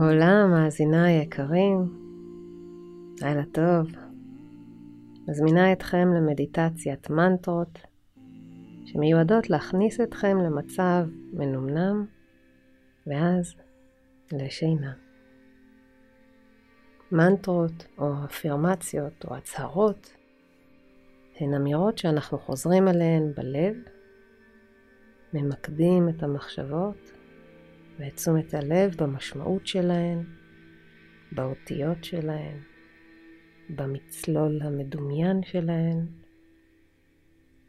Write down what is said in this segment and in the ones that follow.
עולם, מאזיניי היקרים, לילה טוב. מזמינה אתכם למדיטציית מנטרות שמיועדות להכניס אתכם למצב מנומנם ואז לשינה. מנטרות או אפירמציות או הצהרות הן אמירות שאנחנו חוזרים עליהן בלב, ממקדים את המחשבות ואת תשומת הלב במשמעות שלהן, באותיות שלהן, במצלול המדומיין שלהן,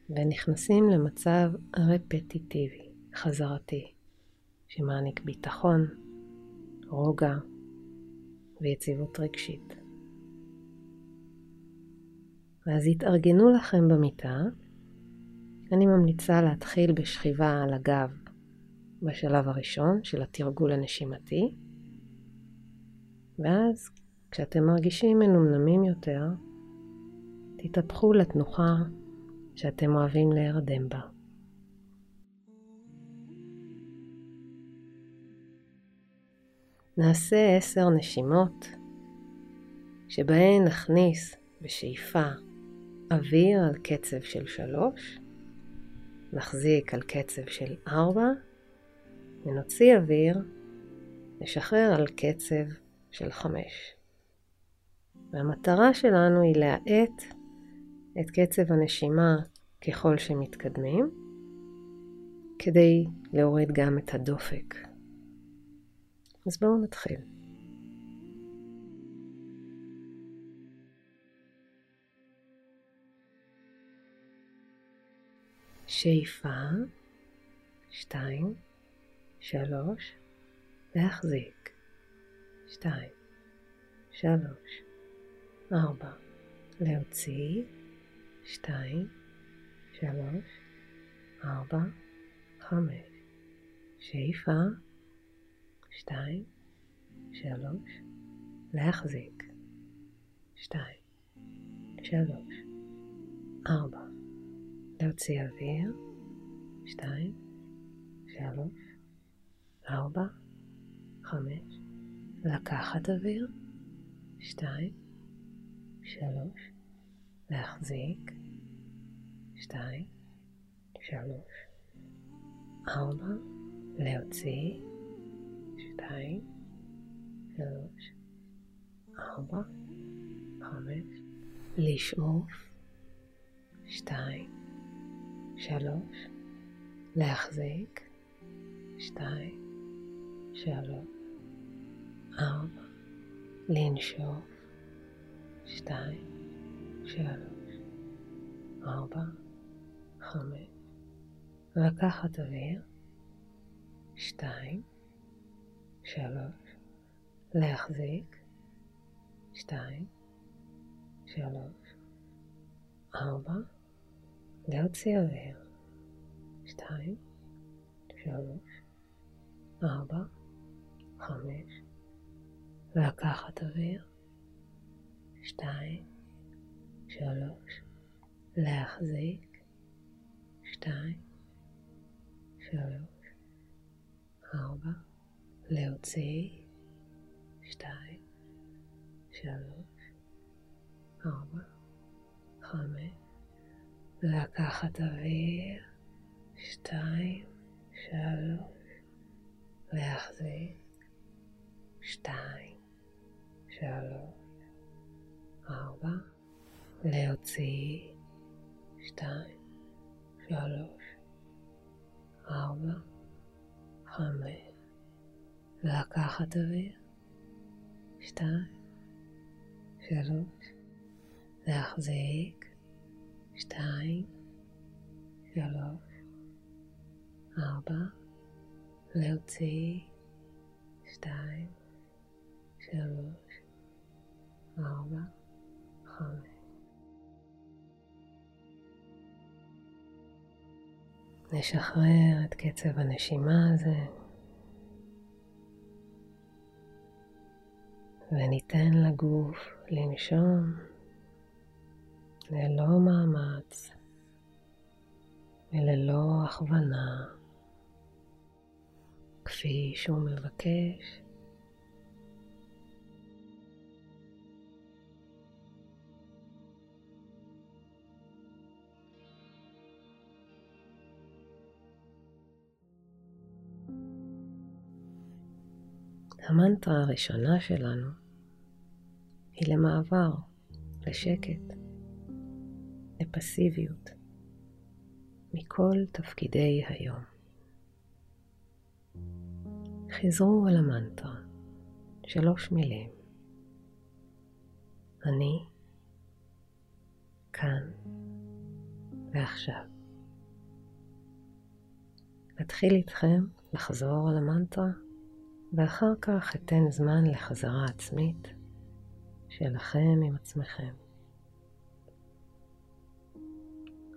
ונכנסים למצב רפטיטיבי, חזרתי, שמעניק ביטחון, רוגע ויציבות רגשית. אז התארגנו לכם במיטה. אני ממליצה להתחיל בשכיבה על הגב בשלב הראשון של התרגול הנשימתי, ואז כשאתם מרגישים מנומנמים יותר, תתהפכו לתנוחה שאתם אוהבים להירדם בה. נעשה עשר נשימות שבהן נכניס בשאיפה אוויר על קצב של שלוש, נחזיק על קצב של ארבע, ונוציא אוויר, נשחרר על קצב של חמש. והמטרה שלנו היא להאט את קצב הנשימה ככל שמתקדמים, כדי להוריד גם את הדופק. אז בואו נתחיל. שאיפה, שתיים, שלוש, להחזיק, שתיים, שלוש, ארבע, להוציא, שתיים, שלוש, ארבע, חמש, שאיפה, שתיים, שלוש, להחזיק, שתיים, שלוש, ארבע, להוציא אוויר, שתיים, שלוש, ארבע, חמש, לקחת אוויר, שתיים, שלוש, להחזיק, שתיים, שלוש, ארבע, להוציא, שתיים, שלוש, ארבע, חמש, לשאוף, שתיים, שלוש, להחזיק, שתיים, שלוש, ארבע, לנשוף, שתיים, שלוש, ארבע, חמש, לקחת אוויר, שתיים, שלוש, להחזיק, שתיים, שלוש, ארבע, להוציא אוויר, שתיים, שלוש, ארבע, חמש, לקחת אוויר, שתיים, שלוש, להחזיק, שתיים, שלוש, ארבע, להוציא, שתיים, שלוש, ארבע, חמש, לקחת אוויר, שתיים, שלוש, להחזיק, שתיים, שלוש, ארבע, להוציא, שתיים, שלוש, ארבע, חמש, לקחת אוויר, שתיים, שלוש, להחזיק, שתיים, שלוש, ארבע, להוציא, שתיים, שלוש, ארבע, חמש. נשחרר את קצב הנשימה הזה? וניתן לגוף לנשום. ללא מאמץ וללא הכוונה. כפי שהוא מבקש המנטרה הראשונה שלנו היא למעבר, לשקט, לפסיביות, מכל תפקידי היום. חזרו על המנטרה, שלוש מילים. אני כאן ועכשיו. נתחיל איתכם לחזור על המנטרה, ואחר כך אתן זמן לחזרה עצמית שלכם עם עצמכם.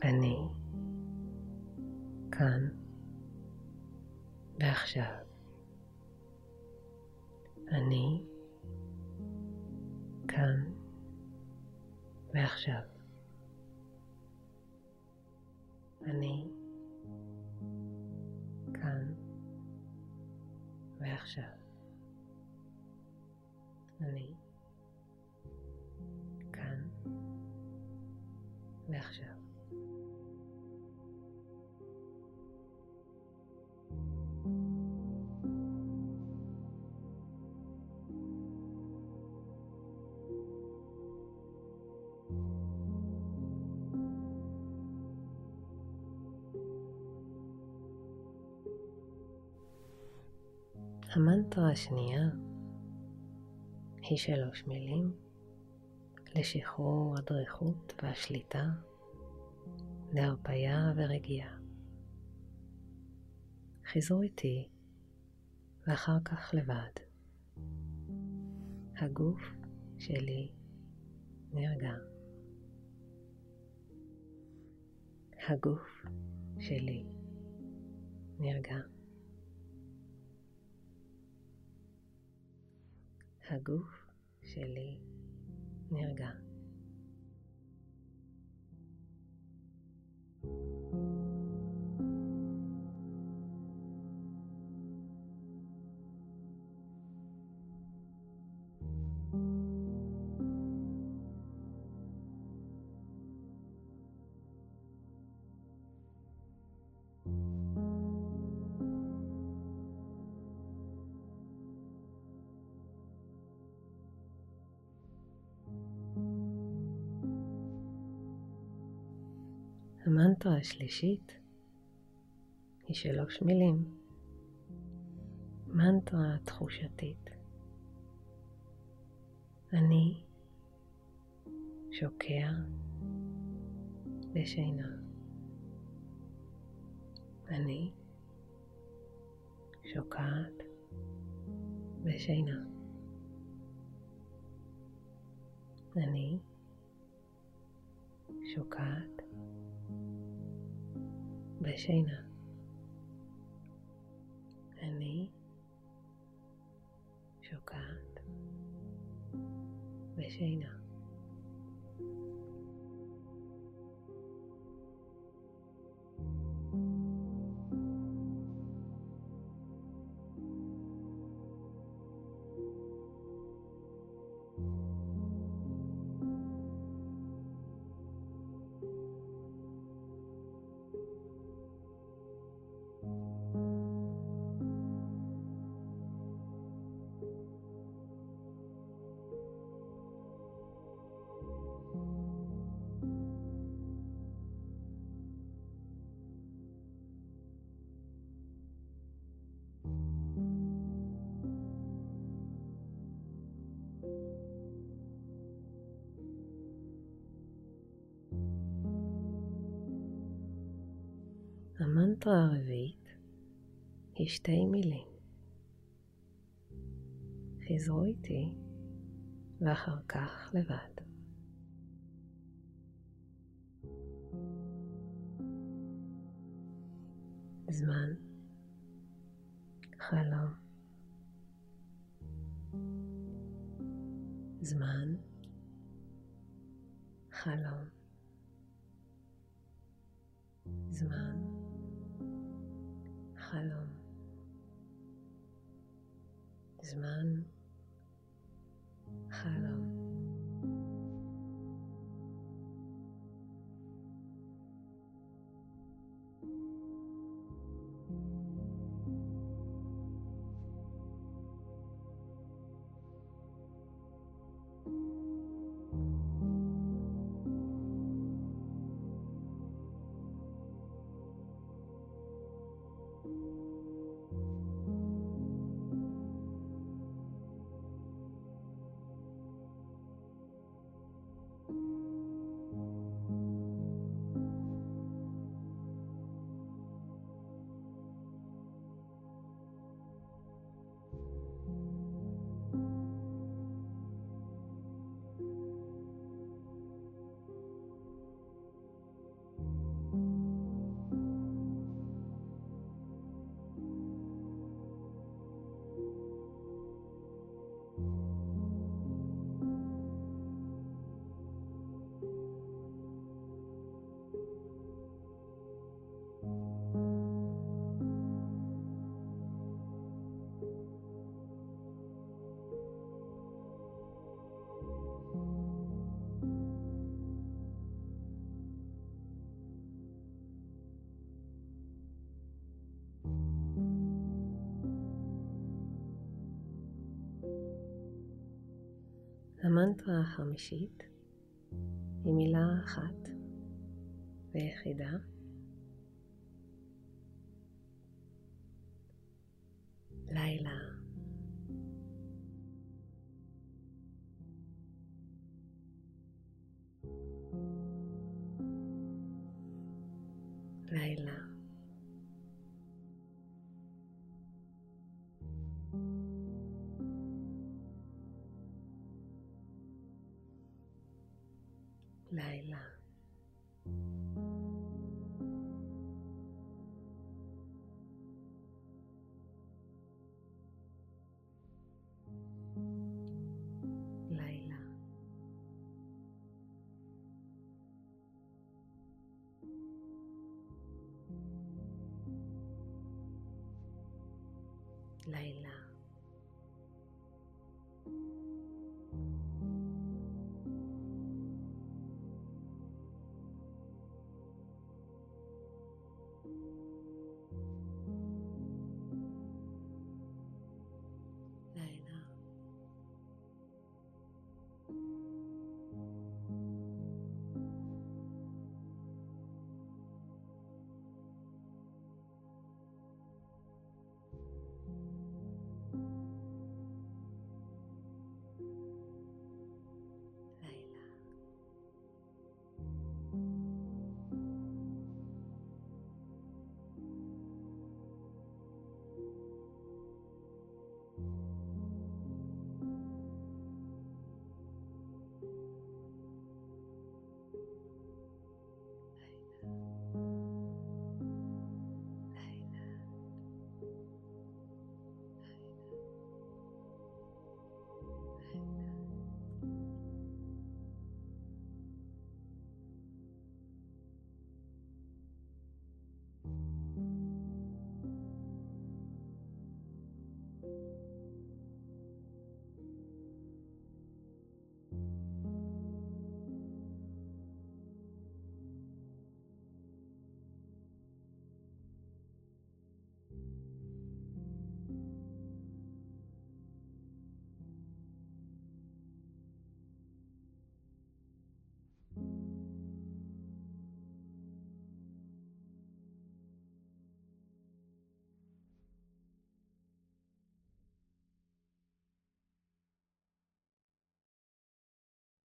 אני כאן ועכשיו. אני כאן ועכשיו. אני כאן ועכשיו. אני כאן ועכשיו. המנטרה השנייה היא שלוש מילים לשחרור הדריכות והשליטה, להרפייה ורגיעה. חיזרו איתי ואחר כך לבד. הגוף שלי נרגע. הגוף שלי נרגע. הגוף שלי נרגע. המנטרה השלישית היא שלוש מילים. מנטרה תחושתית. אני שוקע בשינה. אני שוקעת בשינה. אני שוקעת בשינה. אני שוקעת בשינה. המנטרה הרביעית היא שתי מילים. חזרו איתי ואחר כך לבד. זמן, חלום, זמן, חלום, זמן, חלום, זמן, חלום. המנטרה החמישית היא מילה אחת ויחידה. לילה. לילה. לילה. לילה.